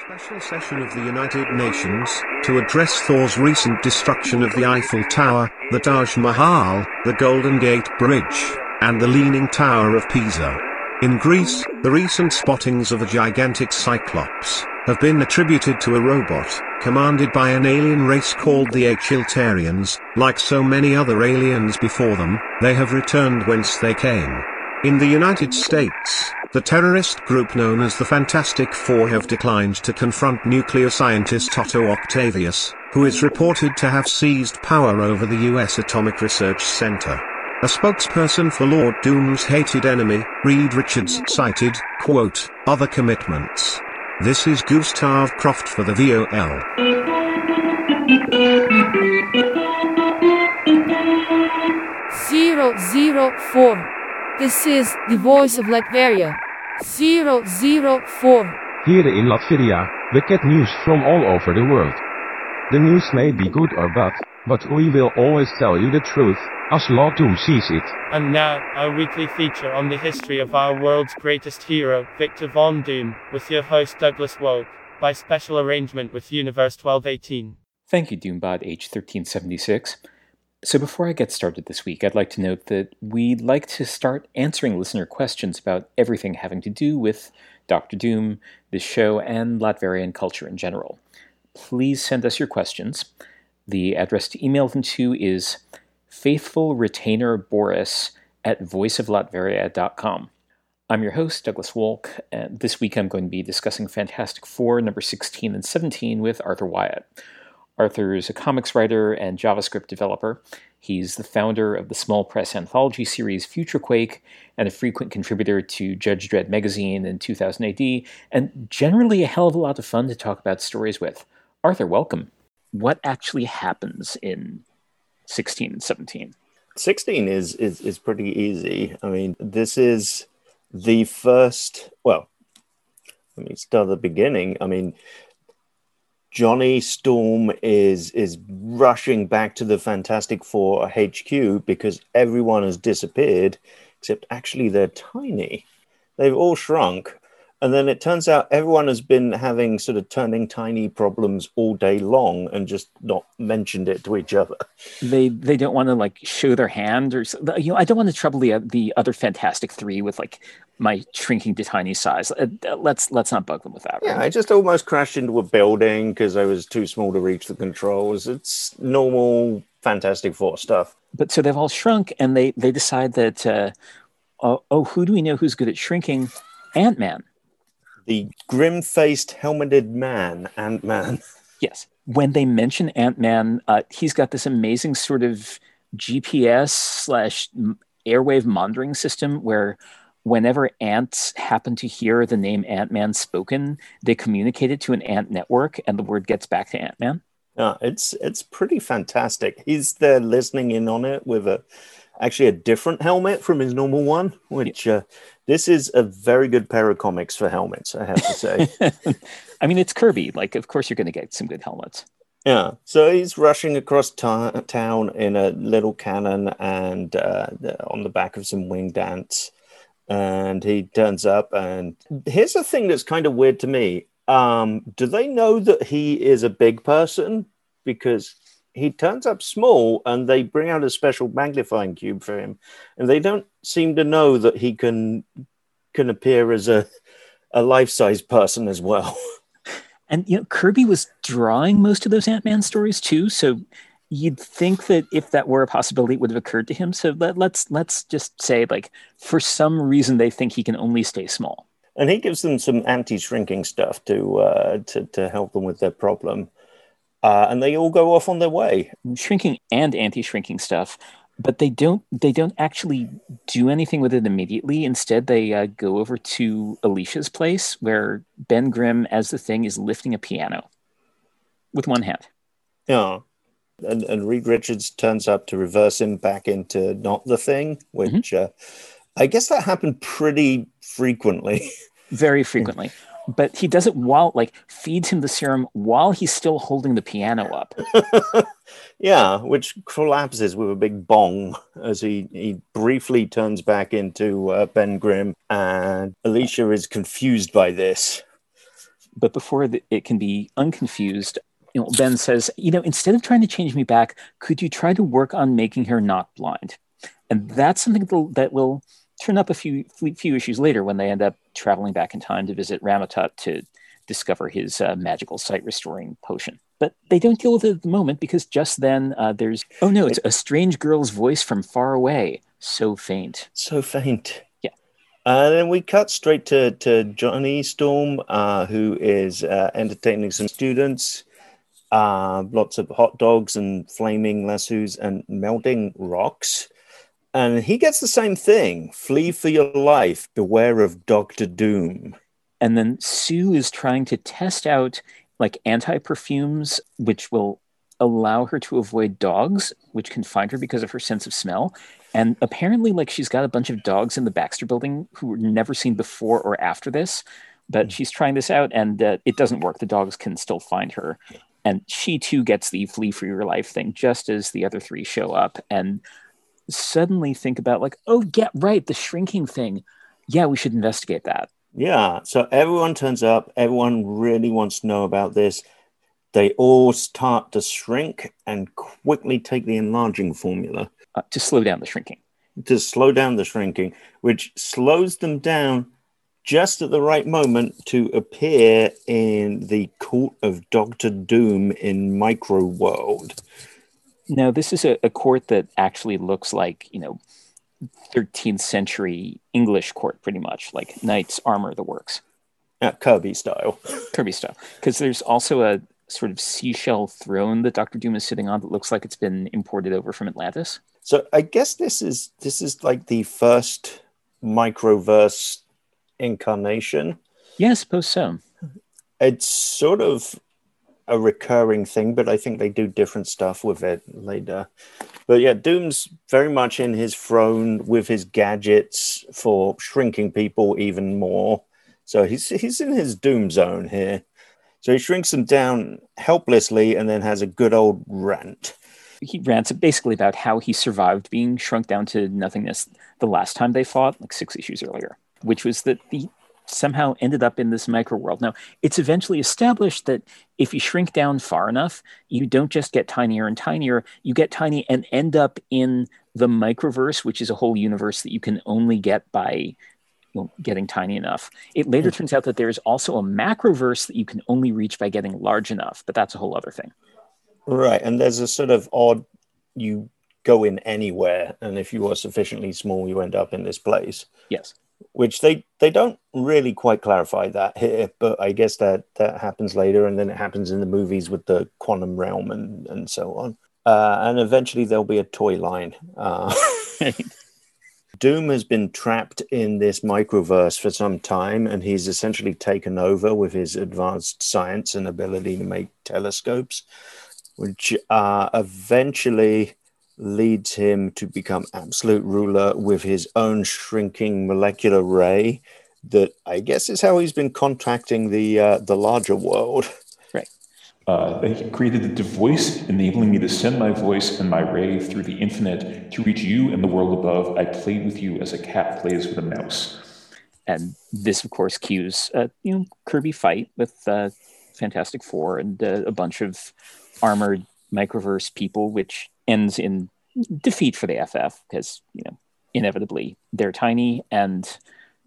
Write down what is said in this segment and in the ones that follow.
Special session of the United Nations to address Thor's recent destruction of the Eiffel Tower, the Taj Mahal, the Golden Gate Bridge, and the Leaning Tower of Pisa. In Greece, the recent spottings of a gigantic cyclops have been attributed to a robot, commanded by an alien race called the Achiltarians. Like so many other aliens before them, they have returned whence they came. In the United States, the terrorist group known as the Fantastic Four have declined to confront nuclear scientist Otto Octavius, who is reported to have seized power over the U.S. Atomic Research Center. A spokesperson for Lord Doom's hated enemy, Reed Richards cited, quote, other commitments. This is Gustav Croft for the VOL. Zero zero four. This is the voice of Latveria. Zero zero four. Here in Latveria, we get news from all over the world. The news may be good or bad, but we will always tell you the truth, as Lord Doom sees it. And now, our weekly feature on the history of our world's greatest hero, Victor Von Doom, with your host Douglas Wolk, by special arrangement with Universe 1218. Thank you, Doombot H1376. So before I get started this week, I'd like to note that we'd like to start answering listener questions about everything having to do with Doctor Doom, this show, and Latverian culture in general. Please send us your questions. The address to email them to is faithfulretainerboris at voiceoflatveria.com. I'm your host, Douglas Wolk, and this week I'm going to be discussing Fantastic Four number 16 and 17 with Arthur Wyatt. Arthur is a comics writer and JavaScript developer. He's the founder of the small press anthology series Futurequake and a frequent contributor to Judge Dredd magazine in 2000 AD, and generally a hell of a lot of fun to talk about stories with. Arthur, welcome. What actually happens in 16 and 17? 16 is, is, is pretty easy. I mean, this is the first, well, let me start at the beginning. I mean, Johnny Storm is is rushing back to the Fantastic Four HQ because everyone has disappeared, except actually they're tiny. They've all shrunk. And then it turns out everyone has been having sort of turning tiny problems all day long and just not mentioned it to each other. They they don't want to like show their hand or you know I don't want to trouble the the other Fantastic Three with like my shrinking to tiny size. Uh, let's let's not bug them with that. Right? Yeah, I just almost crashed into a building because I was too small to reach the controls. It's normal Fantastic Four stuff. But so they've all shrunk, and they they decide that uh, oh, oh who do we know who's good at shrinking? Ant Man the grim faced helmeted man, Ant Man. Yes. When they mention Ant Man, uh, he's got this amazing sort of GPS slash airwave monitoring system where whenever ants happen to hear the name Ant Man spoken, they communicate it to an ant network and the word gets back to Ant Man. Yeah, it's it's pretty fantastic. He's there listening in on it with a actually a different helmet from his normal one, which uh, this is a very good pair of comics for helmets, I have to say. I mean, it's Kirby. Like, of course, you're going to get some good helmets. Yeah. So he's rushing across town in a little cannon and uh, on the back of some winged ants. And he turns up. And here's the thing that's kind of weird to me. Um, do they know that he is a big person? Because he turns up small and they bring out a special magnifying cube for him. And they don't seem to know that he can can appear as a a life-size person as well. And you know kirby was drawing most of those ant-man stories too so you'd think that if that were a possibility it would have occurred to him. So let, let's let's just say like for some reason they think he can only stay small. And he gives them some anti-shrinking stuff to uh, to, to help them with their problem uh, and they all go off on their way. Shrinking and anti-shrinking stuff, but they don't they don't actually do anything with it immediately. Instead, they uh, go over to Alicia's place, where Ben Grimm, as the thing, is lifting a piano with one hand. Yeah. And, and Reed Richards turns up to reverse him back into not the thing, which mm-hmm. uh, I guess that happened pretty frequently. Very frequently but he does it while like feeds him the serum while he's still holding the piano up. yeah, which collapses with a big bong as he, he briefly turns back into uh, Ben Grimm, and Alicia is confused by this. but before the, it can be unconfused, you know, Ben says, you know, instead of trying to change me back, could you try to work on making her not blind? And that's something that will turn up a few few issues later when they end up traveling back in time to visit Rama-Tut to discover his uh, magical sight restoring potion. But they don't deal with it at the moment because just then uh, there's oh no, it's a strange girl's voice from far away, so faint, so faint. Yeah. And then we cut straight to, to Johnny Storm, uh, who is uh, entertaining some students. Uh, lots of hot dogs and flaming lassos and melting rocks. And he gets the same thing flee for your life, beware of Doctor Doom. And then Sue is trying to test out like anti perfumes, which will allow her to avoid dogs, which can find her because of her sense of smell. And apparently, like she's got a bunch of dogs in the Baxter building who were never seen before or after this. But she's trying this out and uh, it doesn't work. The dogs can still find her. And she too gets the flee for your life thing just as the other three show up and suddenly think about, like, oh, yeah, right, the shrinking thing. Yeah, we should investigate that. Yeah. So everyone turns up. Everyone really wants to know about this. They all start to shrink and quickly take the enlarging formula uh, to slow down the shrinking. To slow down the shrinking, which slows them down just at the right moment to appear in the court of Doctor Doom in Micro World. Now, this is a, a court that actually looks like, you know, 13th century English court, pretty much like knights armor, the works. Yeah, Kirby style. Kirby style. Because there's also a sort of seashell throne that Doctor Doom is sitting on that looks like it's been imported over from Atlantis. So I guess this is this is like the first microverse incarnation. Yeah, I suppose so. It's sort of a recurring thing, but I think they do different stuff with it later. But yeah, Doom's very much in his throne with his gadgets for shrinking people even more. So he's he's in his Doom zone here. So he shrinks them down helplessly and then has a good old rant. He rants basically about how he survived being shrunk down to nothingness the last time they fought, like six issues earlier, which was that the somehow ended up in this micro world. Now, it's eventually established that if you shrink down far enough, you don't just get tinier and tinier, you get tiny and end up in the microverse, which is a whole universe that you can only get by know, getting tiny enough. It later mm-hmm. turns out that there's also a macroverse that you can only reach by getting large enough, but that's a whole other thing. Right. And there's a sort of odd, you go in anywhere, and if you are sufficiently small, you end up in this place. Yes which they they don't really quite clarify that here, but I guess that that happens later, and then it happens in the movies with the quantum realm and and so on. Uh, and eventually there'll be a toy line. Uh, Doom has been trapped in this microverse for some time, and he's essentially taken over with his advanced science and ability to make telescopes, which uh, eventually leads him to become absolute ruler with his own shrinking molecular ray. That I guess is how he's been contacting the uh, the larger world. Right. Uh, he created the voice, enabling me to send my voice and my ray through the infinite to reach you and the world above. I played with you as a cat plays with a mouse. And this, of course, cues a you know Kirby fight with uh, Fantastic Four and uh, a bunch of armored microverse people, which ends in defeat for the FF because you know inevitably they're tiny and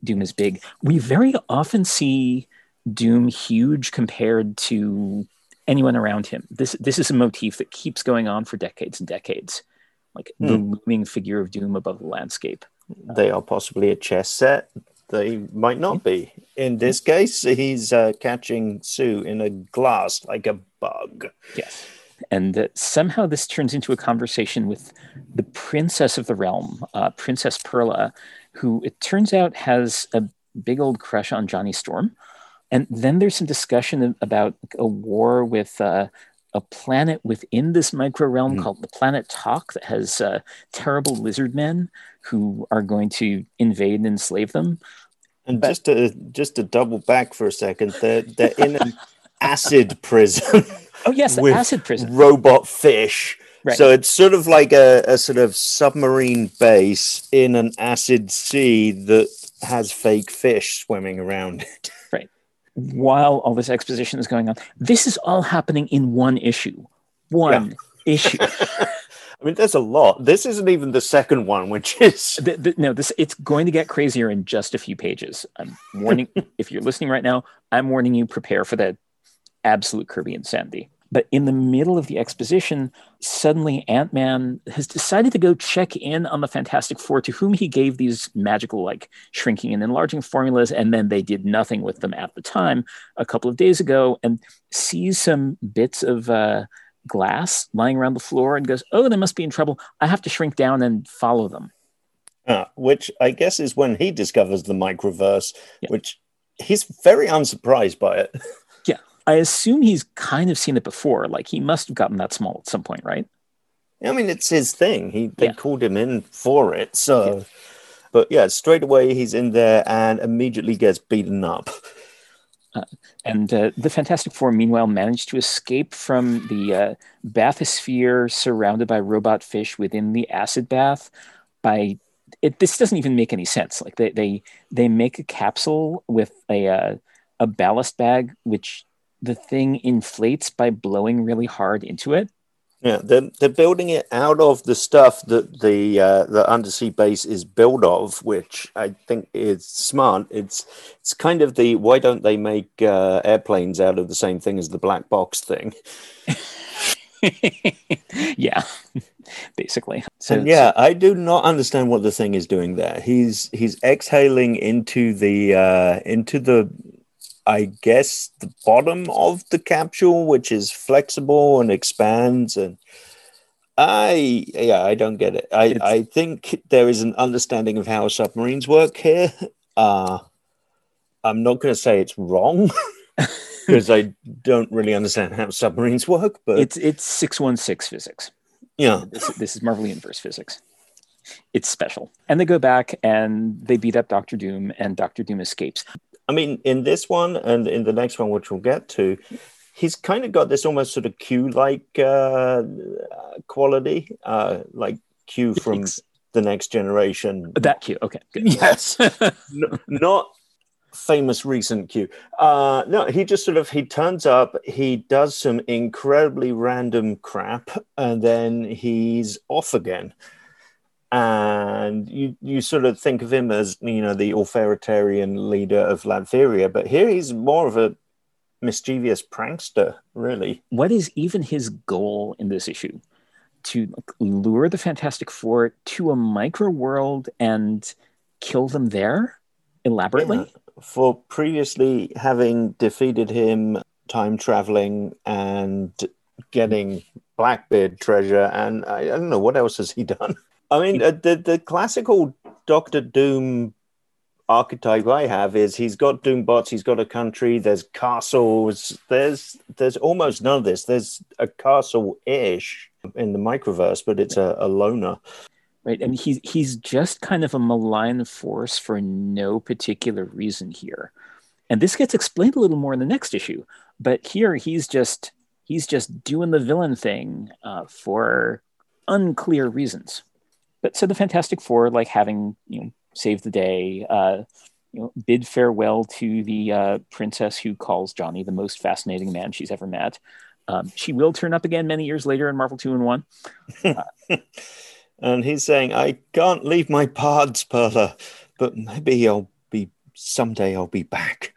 Doom is big. We very often see Doom huge compared to anyone around him. This this is a motif that keeps going on for decades and decades, like mm. the hmm. looming figure of Doom above the landscape. They are possibly a chess set. They might not be. In this case, he's uh, catching Sue in a glass like a bug. Yes. And uh, somehow this turns into a conversation with the princess of the realm, uh, Princess Pearla, who it turns out has a big old crush on Johnny Storm. And then there's some discussion about a war with uh, a planet within this micro realm mm. called the planet Talk that has uh, terrible lizard men who are going to invade and enslave them. And but, just to just to double back for a second, they're, they're in an acid prison. Oh yes, the acid prison. Robot fish. Right. So it's sort of like a, a sort of submarine base in an acid sea that has fake fish swimming around it. Right. while all this exposition is going on. This is all happening in one issue. One issue. I mean, there's a lot. This isn't even the second one, which is The- the- no, this it's going to get crazier in just a few pages. I'm warning if you're listening right now, I'm warning you prepare for the absolute Kirby insanity. But in the middle of the exposition, suddenly Ant Man has decided to go check in on the Fantastic Four, to whom he gave these magical, like shrinking and enlarging formulas, and then they did nothing with them at the time a couple of days ago, and sees some bits of uh, glass lying around the floor and goes, Oh, they must be in trouble. I have to shrink down and follow them. uh, which I guess is when he discovers the microverse, Yeah. which he's very unsurprised by it. Yeah. I assume he's kind of seen it before. Like he must have gotten that small at some point, right? I mean, it's his thing. He they Yeah. called him in for it, so. But yeah, straight away he's in there and immediately gets beaten up. And uh, the Fantastic Four, meanwhile, managed to escape from the uh, bathysphere surrounded by robot fish within the acid bath by. It, this doesn't even make any sense. Like they they they make a capsule with a uh, a ballast bag, which the thing inflates by blowing really hard into it. Yeah, they're they're building it out of the stuff that the uh, the undersea base is built of, which I think is smart. It's it's kind of the why don't they make uh, airplanes out of the same thing as the black box thing? yeah, basically. So And yeah, I do not understand what the thing is doing there. He's he's exhaling into the uh, into the I guess the bottom of the capsule, which is flexible and expands and I yeah, I don't get it. I, It's- I think there is an understanding of how submarines work here. Uh I'm not gonna say it's wrong because I don't really understand how submarines work, but it's it's six one six physics. yeah. This, this is Marvel Universe physics. It's special. And they go back and they beat up Doctor Doom, and Doctor Doom escapes. I mean, in this one and in the next one, which we'll get to, he's kind of got this almost sort of Q like uh, quality, uh, like Q from the next generation. That Q, Okay. Good. Yes, N- not famous recent Q. Uh, no, he just sort of he turns up, he does some incredibly random crap, and then he's off again. And you you sort of think of him as you know the authoritarian leader of Latveria, but here he's more of a mischievous prankster, really. what is even his goal in this issue? To lure the Fantastic Four to a micro world and kill them there elaborately? Yeah. For previously having defeated him, time traveling and getting Blackbeard treasure, and I, I don't know what else has he done. I mean, uh, the the classical Doctor Doom archetype I have is he's got Doom bots, he's got a country, there's castles, there's there's almost none of this. There's a castle ish in the microverse, but it's a, a loner. right? And he's he's just kind of a malign force for no particular reason here. And this gets explained a little more in the next issue. But here he's just he's just doing the villain thing uh, for unclear reasons. But so the Fantastic Four, like having you know saved the day, uh, you know, bid farewell to the uh, princess who calls Johnny the most fascinating man she's ever met. Um, she will turn up again many years later in Marvel Two-in-One. And he's saying, I can't leave my parts, Pearla, but maybe I'll be someday I'll be back.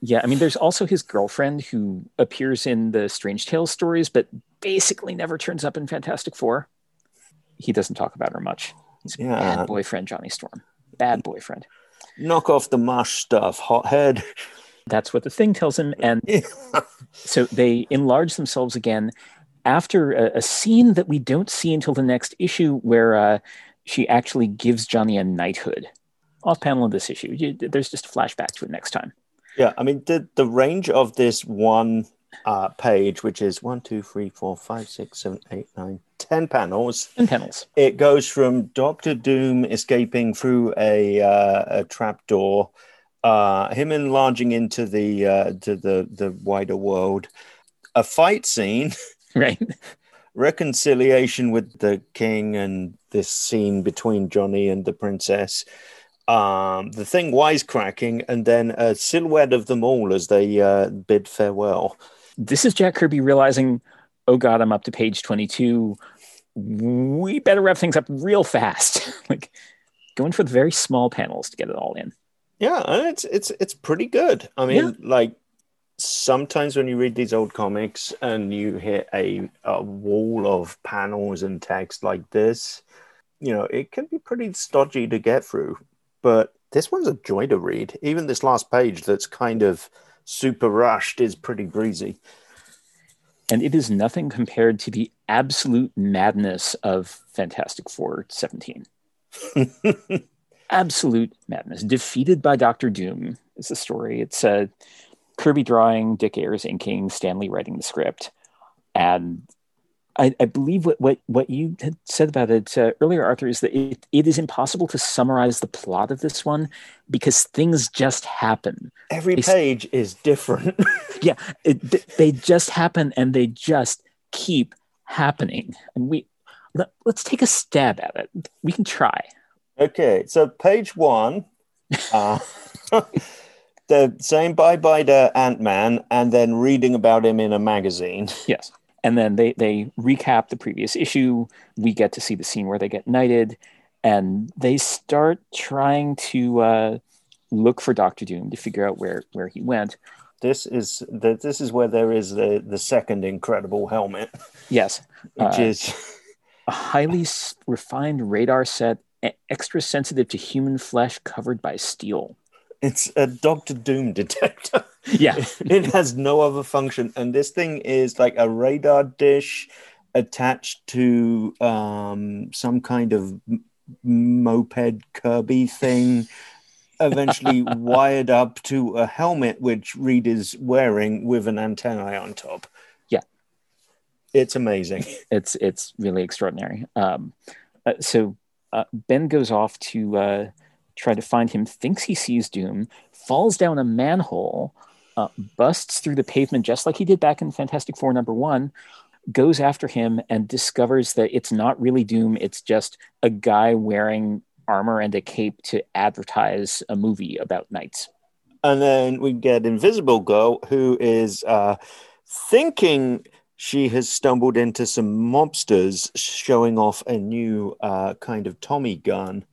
Yeah, I mean, there's also his girlfriend who appears in the Strange Tales stories, but basically never turns up in Fantastic Four. He doesn't talk about her much. He's Yeah. bad boyfriend, Johnny Storm. Bad boyfriend. Knock off the mush stuff, hothead. That's what the thing tells him. And so they enlarge themselves again after a, a scene that we don't see until the next issue, where uh, she actually gives Johnny a knighthood. Off panel of this issue. You, there's just a flashback to it next time. Yeah, I mean the the range of this one uh, page, which is one, two, three, four, five, six, seven, eight, nine, ten panels. And panels. It goes from Doctor Doom escaping through a uh, a trap door, uh, him enlarging into the uh, to the the wider world, a fight scene, Right. reconciliation with the king, and this scene between Johnny and the princess. um, the thing wisecracking, and then a silhouette of them all as they uh, bid farewell. This is Jack Kirby realizing, oh God, I'm up to page 22. We better wrap things up real fast. like going for the very small panels to get it all in. Yeah, and it's it's it's pretty good. I mean, Yeah. like sometimes when you read these old comics and you hit a, a wall of panels and text like this, you know, it can be pretty stodgy to get through. But this one's a joy to read. Even this last page that's kind of super rushed is pretty breezy. And it is nothing compared to the absolute madness of Fantastic Four 17. absolute madness. Defeated by Doctor Doom is the story. It's uh, Kirby drawing, Dick Ayers inking, Stan Lee writing the script. And I, I believe what, what, what you had said about it uh, earlier, Arthur, is that it, it is impossible to summarize the plot of this one because things just happen. Every It's- page is different. Yeah, it, they just happen and they just keep happening. And we let, let's take a stab at it. We can try. Okay, so page one, uh, they're saying bye bye to Ant Man and then reading about him in a magazine. Yes. And then they, they recap the previous issue. We get to see the scene where they get knighted, and they start trying to uh, look for Doctor Doom to figure out where, where he went. This is the, this is where there is the, the second incredible helmet, Yes, which Uh, is a highly refined radar set, extra sensitive to human flesh covered by steel. It's a Doctor Doom detector. Yeah, it has no other function, and this thing is like a radar dish attached to um, some kind of moped Kirby thing. Eventually wired up to a helmet which Reed is wearing with an antennae on top. Yeah. It's amazing. it's it's really extraordinary. Um, uh, so uh, Ben goes off to uh, try to find him. Thinks he sees Doom, falls down a manhole, uh, busts through the pavement just like he did back in Fantastic Four number one. Goes after him and discovers that it's not really Doom. It's just a guy wearing armor and a cape to advertise a movie about knights. And then we get Invisible Girl, who is uh, thinking she has stumbled into some mobsters showing off a new uh, kind of Tommy gun.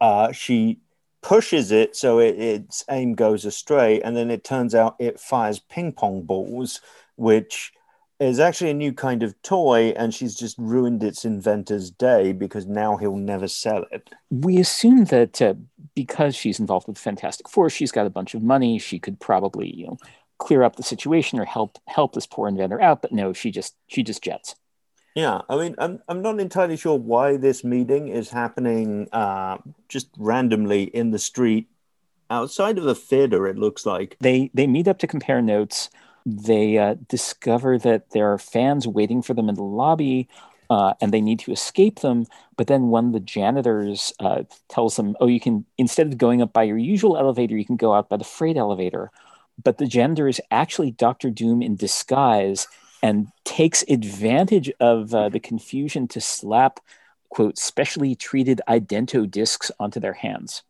Uh, she pushes it so it, its aim goes astray, and then it turns out it fires ping pong balls, which is actually a new kind of toy, and she's just ruined its inventor's day because now he'll never sell it. we assume that uh, because she's involved with Fantastic Four, she's got a bunch of money. She could probably, you know, clear up the situation or help help this poor inventor out. But no, she just she just jets. Yeah, I mean, I'm I'm not entirely sure why this meeting is happening uh, just randomly in the street outside of a theater. It looks like. They they meet up to compare notes. They uh, discover that there are fans waiting for them in the lobby. Uh, and they need to escape them. But then one of the janitors uh, tells them, "Oh, you can instead of going up by your usual elevator, you can go out by the freight elevator." But the janitor is actually Doctor Doom in disguise and takes advantage of uh, the confusion to slap quote specially treated idento discs onto their hands.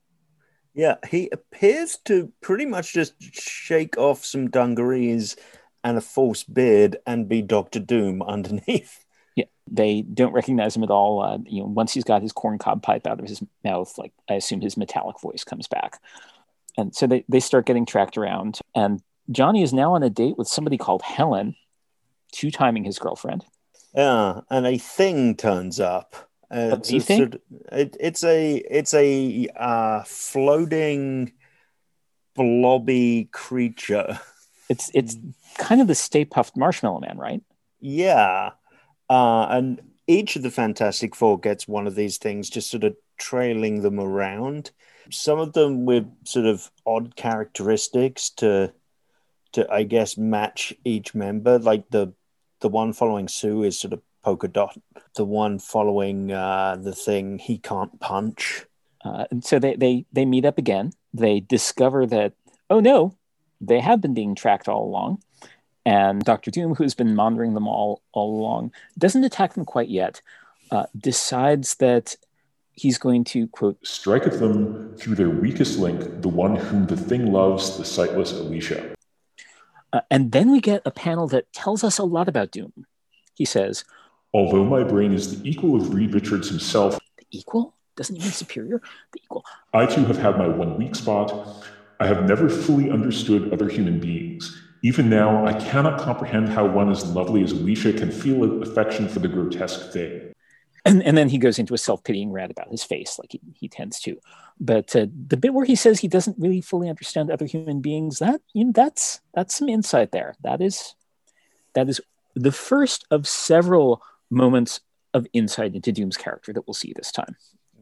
Yeah, he appears to pretty much just shake off some dungarees and a false beard and be Doctor Doom underneath. Yeah, they don't recognize him at all. Uh, you know, once he's got his corncob pipe out of his mouth, like I assume his metallic voice comes back, and so they they start getting tracked around. And Johnny is now on a date with somebody called Helen, two timing his girlfriend. Yeah, and a thing turns up. Uh, A it's thing? sort of- it, it's a it's a uh, floating blobby creature. It's it's kind of the Stay Puft Marshmallow Man, right? Yeah. Uh, and each of the Fantastic Four gets one of these things just sort of trailing them around. Some of them with sort of odd characteristics to to I guess match each member. Like the the one following Sue is sort of polka dot. The one following uh, the thing he can't punch. Uh, and so they, they they meet up again. They discover that oh no, they have been being tracked all along, and Doctor Doom, who's been monitoring them all all along, doesn't attack them quite yet. Uh, decides that he's going to quote strike at them through their weakest link, the one whom the thing loves, the sightless Alicia. Uh, and then we get a panel that tells us a lot about Doom. He says, Although my brain is the equal of Reed Richards himself, the equal? Doesn't he mean superior? The equal. I too have had my one weak spot. I have never fully understood other human beings. Even now, I cannot comprehend how one as lovely as Alicia can feel affection for the grotesque thing and, and then he goes into a self-pitying rant about his face like he, he tends to. But uh, the bit where he says he doesn't really fully understand other human beings that you know, that's that's some insight there. That is that is the first of several moments of insight into doom's character that we'll see this time.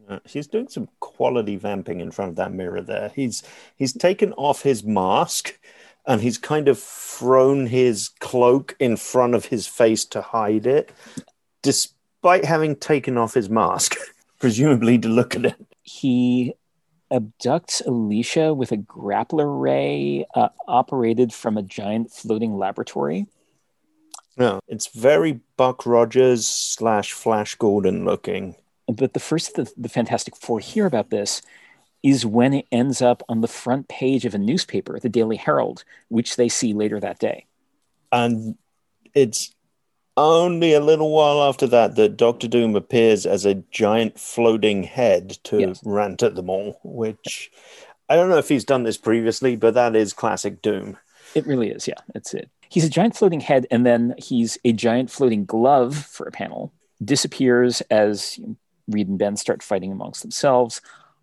Uh, he's doing some quality vamping in front of that mirror there. He's he's taken off his mask and he's kind of thrown his cloak in front of his face to hide it despite despite having taken off his mask, presumably to look at it. He abducts Alicia with a grappler ray uh, operated from a giant floating laboratory. No, it's very Buck Rogers slash Flash Gordon looking. But the first the, the Fantastic Four hear about this is when it ends up on the front page of a newspaper, the Daily Herald, which they see later that day. And it's only a little while after that that Doctor Doom appears as a giant floating head to yes. rant at them all, which I don't know if he's done this previously, but that is classic Doom. It really is, yeah. That's it. He's a giant floating head, and then he's a giant floating glove for a panel. Disappears as Reed and Ben start fighting amongst themselves.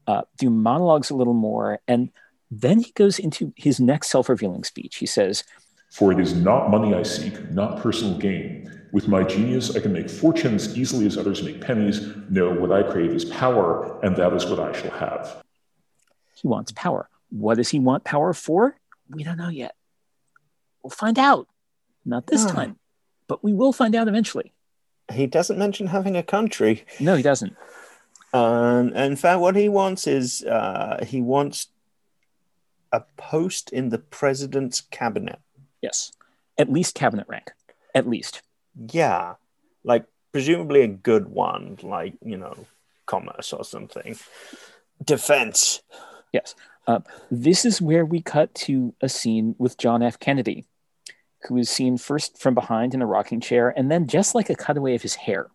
Uh, do monologues a little more, and then he goes into his next self-revealing speech. He says, "For it is not money I seek, not personal gain." With my genius, I can make fortunes easily as others make pennies. No, what I crave is power, and that is what I shall have. He wants power. What does he want power for? We don't know yet. We'll find out. Not this oh. time, but we will find out eventually. He doesn't mention having a country. No, he doesn't. Um, in fact, what he wants is uh, he wants a post in the president's cabinet. Yes, at least cabinet rank. At least yeah, like presumably a good one, like you know, commerce or something. Defense. Yes. Uh, this is where we cut to a scene with John F. Kennedy, who is seen first from behind in a rocking chair, and then just like a cutaway of his hair.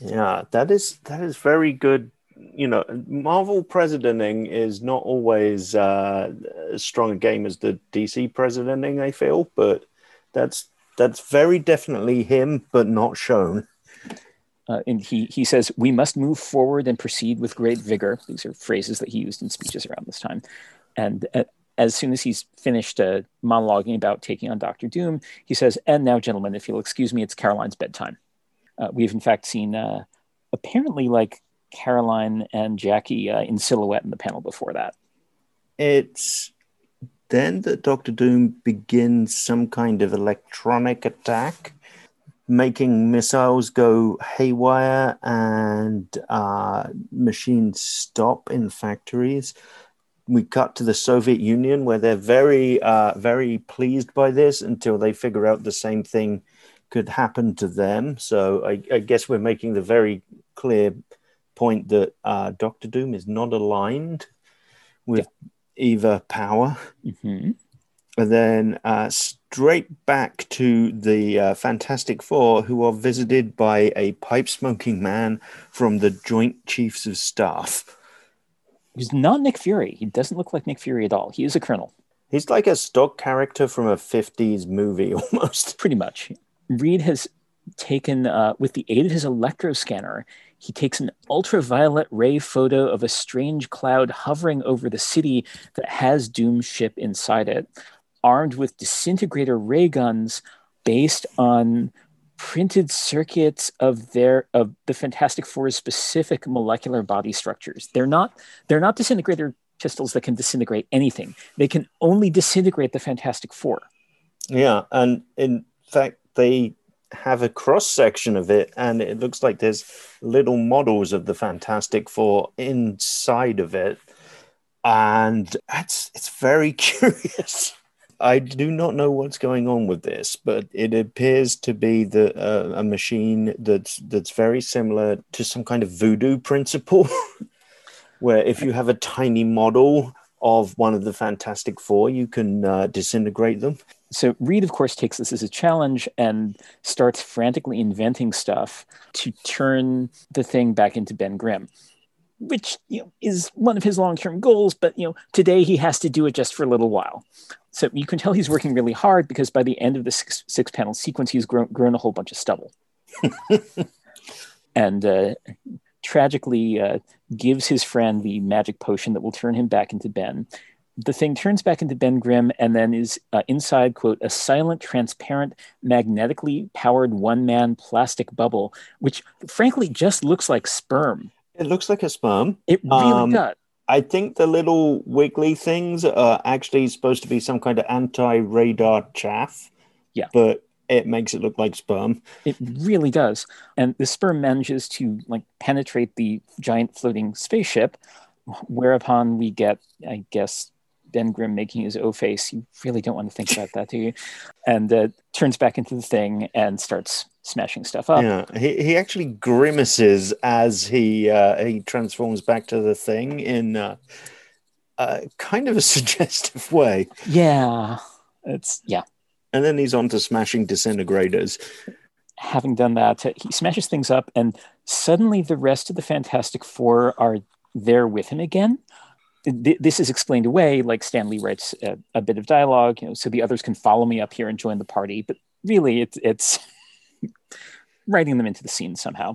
Yeah, that is that is very good. You know, Marvel presidenting is not always uh, as strong a game as the DC presidenting. I feel, but that's that's very definitely him, but not shown. Uh, and he, he says, We must move forward and proceed with great vigor. These are phrases that he used in speeches around this time. And uh, as soon as he's finished uh, monologuing about taking on Doctor Doom, he says, And now, gentlemen, if you'll excuse me, it's Caroline's bedtime. Uh, we've, in fact, seen uh, apparently like Caroline and Jackie uh, in silhouette in the panel before that. It's then that Doctor Doom begins some kind of electronic attack, making missiles go haywire and uh, machines stop in factories. We cut to the Soviet Union where they're very, uh, very pleased by this until they figure out the same thing could happen to them. So I, I guess we're making the very clear point that uh, Doctor Doom is not aligned with yeah. Eva Power. Mm-hmm. And then uh, straight back to the uh, Fantastic Four, who are visited by a pipe smoking man from the Joint Chiefs of Staff. He's not Nick Fury. He doesn't look like Nick Fury at all. He is a colonel. He's like a stock character from a 50s movie almost. Pretty much. Reed has taken, uh, with the aid of his electro scanner, he takes an ultraviolet ray photo of a strange cloud hovering over the city that has Doom's ship inside it, armed with disintegrator ray guns based on printed circuits of their of the Fantastic Four's specific molecular body structures. They're not they're not disintegrator pistols that can disintegrate anything. They can only disintegrate the Fantastic Four. Yeah, and in fact, they have a cross section of it, and it looks like there's little models of the Fantastic Four inside of it, and it's it's very curious. I do not know what's going on with this, but it appears to be the uh, a machine that's that's very similar to some kind of voodoo principle, where if you have a tiny model of one of the Fantastic Four, you can uh, disintegrate them. So Reed, of course, takes this as a challenge and starts frantically inventing stuff to turn the thing back into Ben Grimm, which you know, is one of his long-term goals. But you know, today he has to do it just for a little while. So you can tell he's working really hard because by the end of the six, six-panel sequence, he's grown, grown a whole bunch of stubble, and uh, tragically uh, gives his friend the magic potion that will turn him back into Ben the thing turns back into Ben Grimm and then is uh, inside, quote, a silent, transparent, magnetically powered one man plastic bubble, which frankly just looks like sperm. It looks like a sperm. It really Um, does. I think the little wiggly things are actually supposed to be some kind of anti-radar chaff. Yeah. But it makes it look like sperm. It really does. And the sperm manages to like penetrate the giant floating spaceship, whereupon we get, I guess, Ben Grimm making his O face. You really don't want to think about that, do you? And uh, turns back into the thing and starts smashing stuff up. Yeah, he, he actually grimaces as he uh, he transforms back to the thing in uh, uh, kind of a suggestive way, Yeah. It's, yeah. And then he's on to smashing disintegrators. having done that, he smashes things up, and suddenly the rest of the Fantastic Four are there with him again. This is explained away, like Stan Lee writes a, a bit of dialogue, you know, so the others can follow me up here and join the party. But really, it's it's writing them into the scene somehow.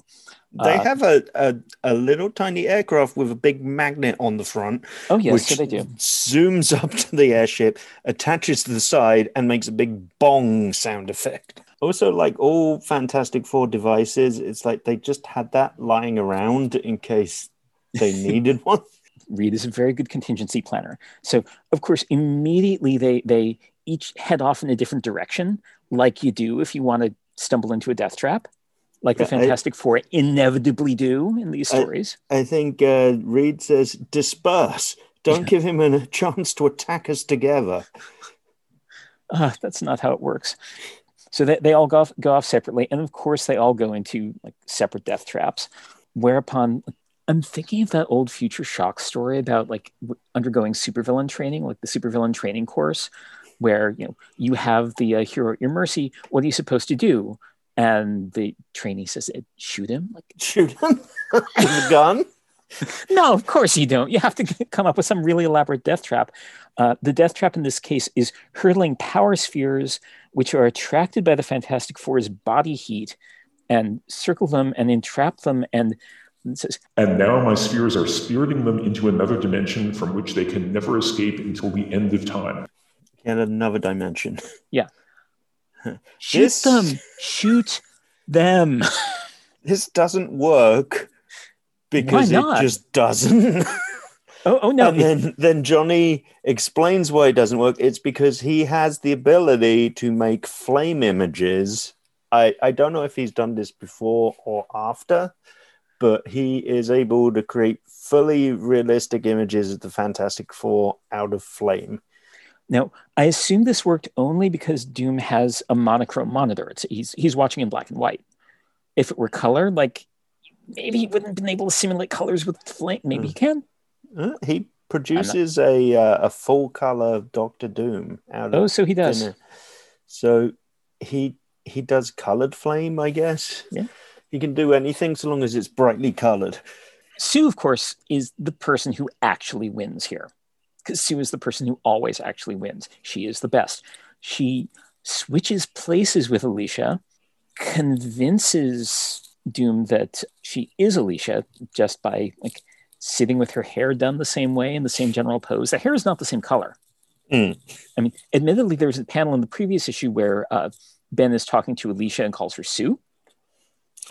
They Uh, have a, a a little tiny aircraft with a big magnet on the front, Oh yes, which so they do. zooms up to the airship, attaches to the side, and makes a big bong sound effect. Also, like all Fantastic Four devices, it's like they just had that lying around in case they needed one. Reed is a very good contingency planner. So of course, immediately they they each head off in a different direction, like you do if you want to stumble into a death trap, like the Yeah, I- Fantastic Four inevitably do in these stories. I think uh, Reed says, disperse. Don't give him a chance to attack us together. Uh, that's not how it works. So they, they all go off, go off separately, and of course they all go into like separate death traps. Whereupon I'm thinking of that old Future Shock story about like w- undergoing supervillain training, like the supervillain training course, where you know you have the uh, hero at your mercy. What are you supposed to do? And the trainee says, "Eh, "Shoot him." Like, Shoot him with a gun. no, of course you don't. You have to come up with some really elaborate death trap. Uh, the death trap in this case is hurtling power spheres, which are attracted by the Fantastic Four's body heat, and circle them and entrap them. And it says, And now my spheres are spiriting them into another dimension from which they can never escape until the end of time. Get another dimension. "Shoot This- them! Shoot them!" This doesn't work because it just doesn't. oh, oh no! and then, then Johnny explains why it doesn't work. It's because he has the ability to make flame images. I, I don't know if he's done this before or after, but he is able to create fully realistic images of the Fantastic Four out of flame. Now, I assume this worked only because Doom has a monochrome monitor. It's, he's he's watching in black and white. If it were color, like maybe he wouldn't have been able to simulate colors with flame. Maybe he can. Uh, he produces a uh, a full color Doctor Doom out of Oh, so he does. air. So he he does colored flame, I guess. Yeah. He can do anything so long as it's brightly colored. Sue, of course, is the person who actually wins here. Because Sue is the person who always actually wins. She is the best. She switches places with Alicia, convinces Doom that she is Alicia just by like sitting with her hair done the same way in the same general pose. The hair is not the same color. Mm. I mean, admittedly, there was a panel in the previous issue where uh, Ben is talking to Alicia and calls her Sue.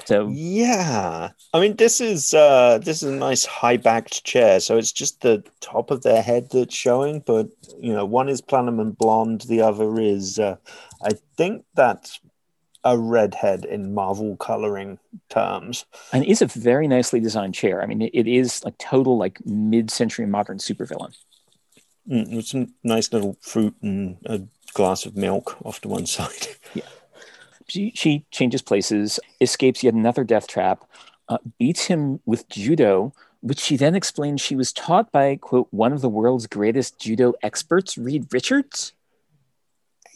So Yeah. I mean this is uh this is a nice high backed chair, so it's just the top of their head that's showing, but you know, one is platinum and blonde, the other is uh I think that's a redhead in Marvel coloring terms. and it is a very nicely designed chair. I mean, it, it is like total like mid-century modern supervillain. Mm, with some nice little fruit and a glass of milk off to one side. She, she changes places, escapes yet another death trap, uh, beats him with judo, which she then explains she was taught by, quote, one of the world's greatest judo experts, Reed Richards.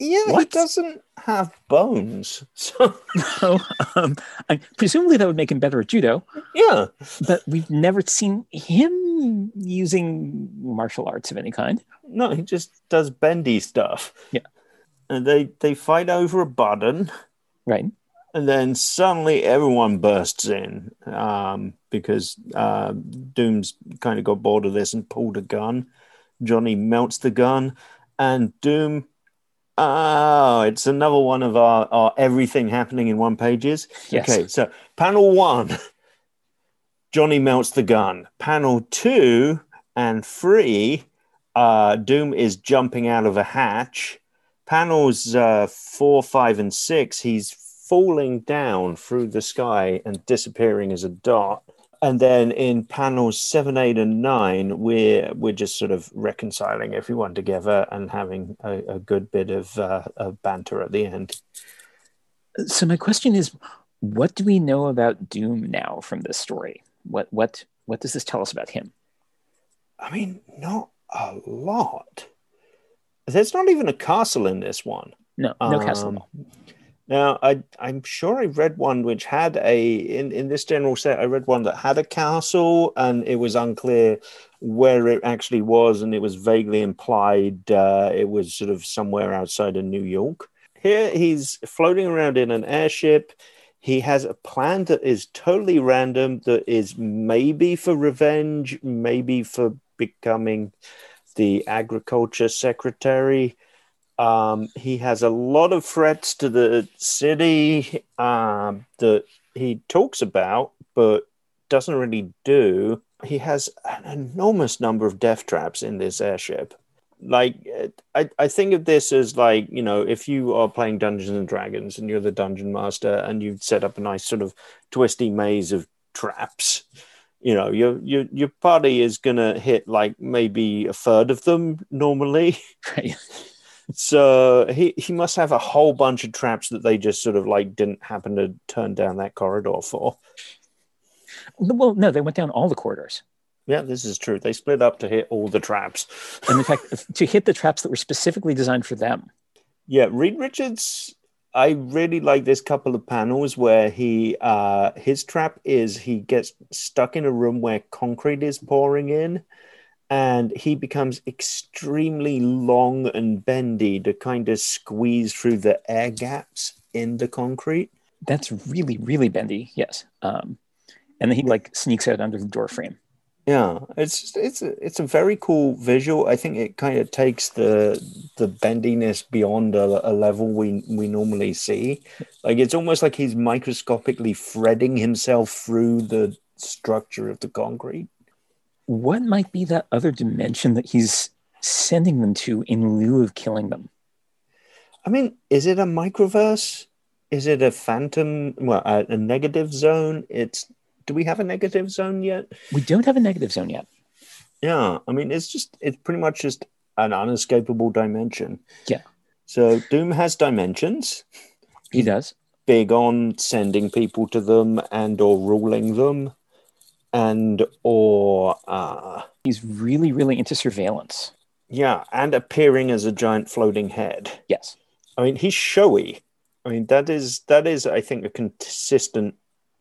Yeah, he doesn't have bones. So So, um, I, presumably that would make him better at judo, yeah. but we've never seen him using martial arts of any kind. No, he just does bendy stuff. Yeah. And they they fight over a button. Right. And then suddenly everyone bursts in um, because uh, Doom's kind of got bored of this and pulled a gun. Johnny melts the gun, and Doom. Oh, it's another one of our, our everything happening in one pages. Yes. Okay, so panel one Johnny melts the gun. Panel two and three, uh, Doom is jumping out of a hatch panels uh, four, five, and six, he's falling down through the sky and disappearing as a dot. And then in panels seven, eight, and nine, we're we're just sort of reconciling everyone together and having a, a good bit of, uh, of banter at the end. So my question is, what do we know about Doom now from this story? What what what does this tell us about him? I mean, not a lot. There's not even a castle in this one. No, no castle. Um, Now, I, I'm sure I read one which had a in, in this general set. I read one that had a castle, and it was unclear where it actually was, and it was vaguely implied uh, it was sort of somewhere outside of New York. Here, he's floating around in an airship. He has a plan that is totally random. That is maybe for revenge, maybe for becoming the agriculture secretary. Um, he has a lot of threats to the city um, that he talks about, but doesn't really do. He has an enormous number of death traps in this airship. Like, I, I think of this as like, you know, if you are playing Dungeons and Dragons and you're the dungeon master and you've set up a nice sort of twisty maze of traps, you know, your your your party is gonna hit like maybe a third of them normally. Right. So he, he must have a whole bunch of traps that they just sort of like didn't happen to turn down that corridor for. Well, no, they went down all the corridors. Yeah, this is true. They split up to hit all the traps. And in fact, to hit the traps that were specifically designed for them. Yeah, Reed Richards. I really like this couple of panels where he uh his trap is he gets stuck in a room where concrete is pouring in and he becomes extremely long and bendy to kind of squeeze through the air gaps in the concrete. That's really, really bendy. Yes. Um, and then he like sneaks out under the door frame. Yeah, it's just, it's a, it's a very cool visual. I think it kind of takes the the bendiness beyond a, a level we we normally see. Like it's almost like he's microscopically threading himself through the structure of the concrete. What might be that other dimension that he's sending them to in lieu of killing them? I mean, is it a microverse? Is it a phantom? Well, a, a negative zone? It's. Do we have a negative zone yet? We don't have a negative zone yet. Yeah, I mean, it's just it's pretty much just an unescapable dimension. Yeah. So Doom has dimensions. He does. Big on sending people to them and or ruling them, and or uh, He's really, really into surveillance. yeah, and appearing as a giant floating head. Yes. I mean, he's showy. I mean, that is that is, I think, a consistent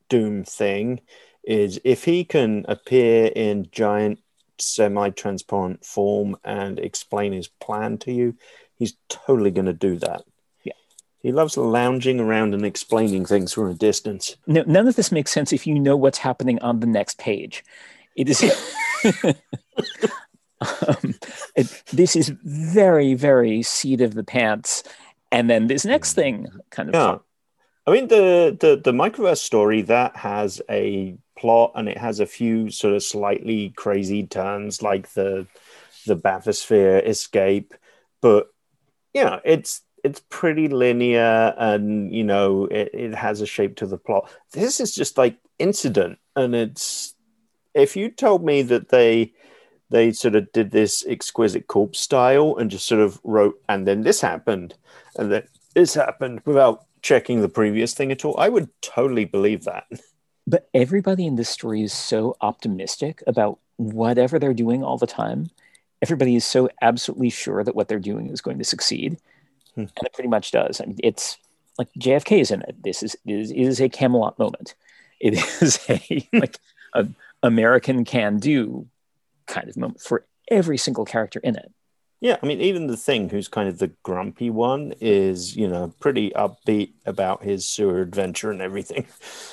Doom thing. Is if he can appear in giant, semi-transparent form and explain his plan to you, he's totally going to do that. Yeah. He loves lounging around and explaining things from a distance. No, none of this makes sense if you know what's happening on the next page. It is. um, it, this is very, very seat of the pants, and then this next thing kind of. Yeah. I mean the, the the microverse story that has a plot and it has a few sort of slightly crazy turns like the the bathysphere escape, but you know, it's it's pretty linear and you know it, it has a shape to the plot. This is just like incident and it's if you told me that they they sort of did this exquisite corpse style and just sort of wrote, and then this happened, and then this happened without checking the previous thing at all. I would totally believe that. But everybody in this story is so optimistic about whatever they're doing all the time. Everybody is so absolutely sure that what they're doing is going to succeed. Hmm. And it pretty much does. I mean, it's like JFK is in it. This is is, is a Camelot moment. It is a like a American can do kind of moment for every single character in it. Yeah, I mean, even the thing who's kind of the grumpy one is, you know, pretty upbeat about his sewer adventure and everything.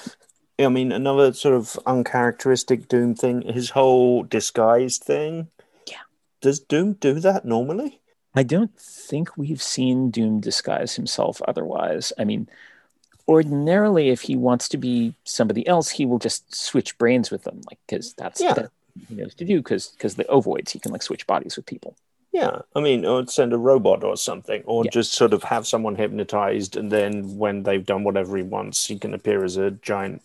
I mean, another sort of uncharacteristic Doom thing, his whole disguise thing. Yeah. Does Doom do that normally? I don't think we've seen Doom disguise himself otherwise. I mean, ordinarily, if he wants to be somebody else, he will just switch brains with them, like because that's Yeah. that he knows to do. Because because the ovoids, he can like switch bodies with people. Yeah, I mean, or send a robot or something, or Yeah. just sort of have someone hypnotized, and then when they've done whatever he wants, he can appear as a giant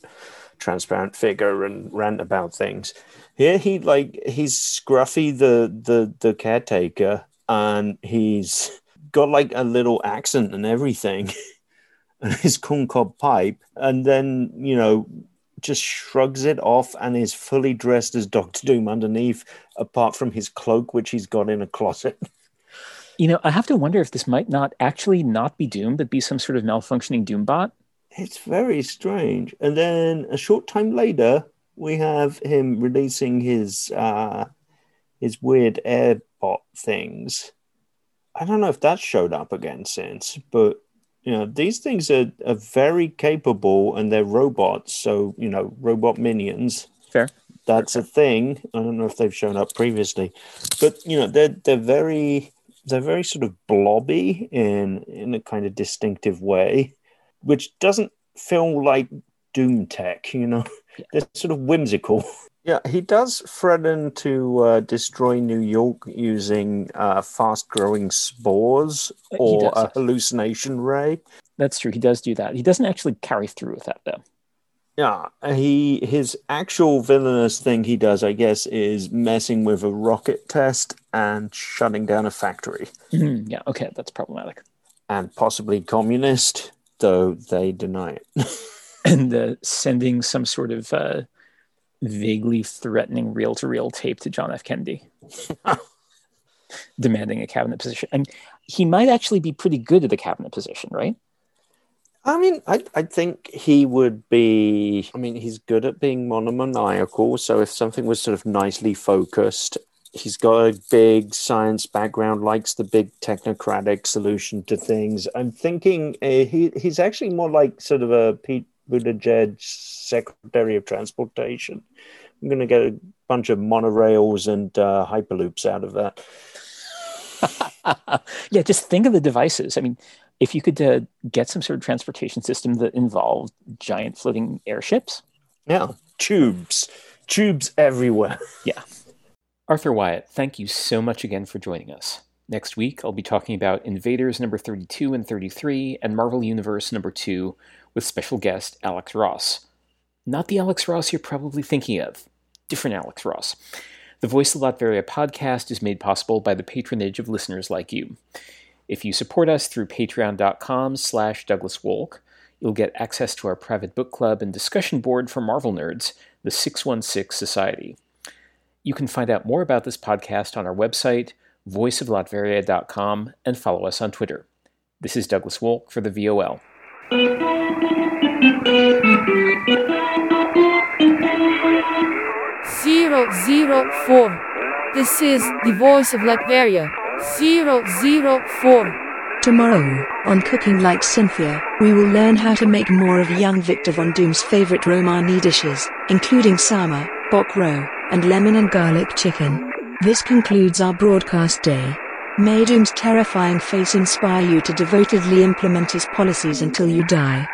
transparent figure and rant about things. Here, he like he's Scruffy, the the the caretaker, and he's got like a little accent and everything, and his corncob pipe, and then you know just shrugs it off and is fully dressed as Doctor Doom underneath, apart from his cloak, which he's got in a closet. You know, I have to wonder if this might not actually not be Doom, but be some sort of malfunctioning Doom bot. It's very strange. And then a short time later, we have him releasing his uh, his weird airbot things. I don't know if that showed up again since, but you know these things are, are very capable and they're robots. So you know, robot minions. Fair. That's a thing. I don't know if they've shown up previously, but you know they're they're very they're very sort of blobby in in a kind of distinctive way, which doesn't feel like Doom tech. You know, they're sort of whimsical. Yeah, he does threaten to uh, destroy New York using uh, fast-growing spores or a hallucination ray. That's true. He does do that. He doesn't actually carry through with that though. Yeah, he his actual villainous thing he does, I guess, is messing with a rocket test and shutting down a factory, Mhm, yeah. Okay, that's problematic. and possibly communist, though they deny it. And uh, sending some sort of uh, vaguely threatening reel-to-reel tape to John F. Kennedy, demanding a cabinet position. And he might actually be pretty good at the cabinet position, right? I mean, I I think he would be. I mean, he's good at being monomaniacal. So if something was sort of nicely focused, he's got a big science background, likes the big technocratic solution to things. I'm thinking uh, he he's actually more like sort of a Pete Buttigieg Secretary of Transportation. I'm going to get a bunch of monorails and uh, hyperloops out of that. yeah, just think of the devices. I mean, if you could uh, get some sort of transportation system that involved giant floating airships. Yeah, tubes, tubes everywhere. Yeah. Arthur Wyatt, thank you so much again for joining us. Next week, I'll be talking about Invaders number 32 and 33 and Marvel Universe number 2 with special guest Alex Ross. Not the Alex Ross you're probably thinking of, different Alex Ross. The Voice of Latveria podcast is made possible by the patronage of listeners like you. If you support us through patreon.com slash Douglas Wolk, you'll get access to our private book club and discussion board for Marvel nerds, the 616 Society. You can find out more about this podcast on our website, voiceoflatveria.com, and follow us on Twitter. This is Douglas Wolk for the VOL. Zero zero four. This is the voice of Latveria. Zero zero four. Tomorrow, on Cooking Like Cynthia, we will learn how to make more of young Victor Von Doom's favorite Romani dishes, including sama, bok roe, and lemon and garlic chicken. This concludes our broadcast day. May Doom's terrifying face inspire you to devotedly implement his policies until you die.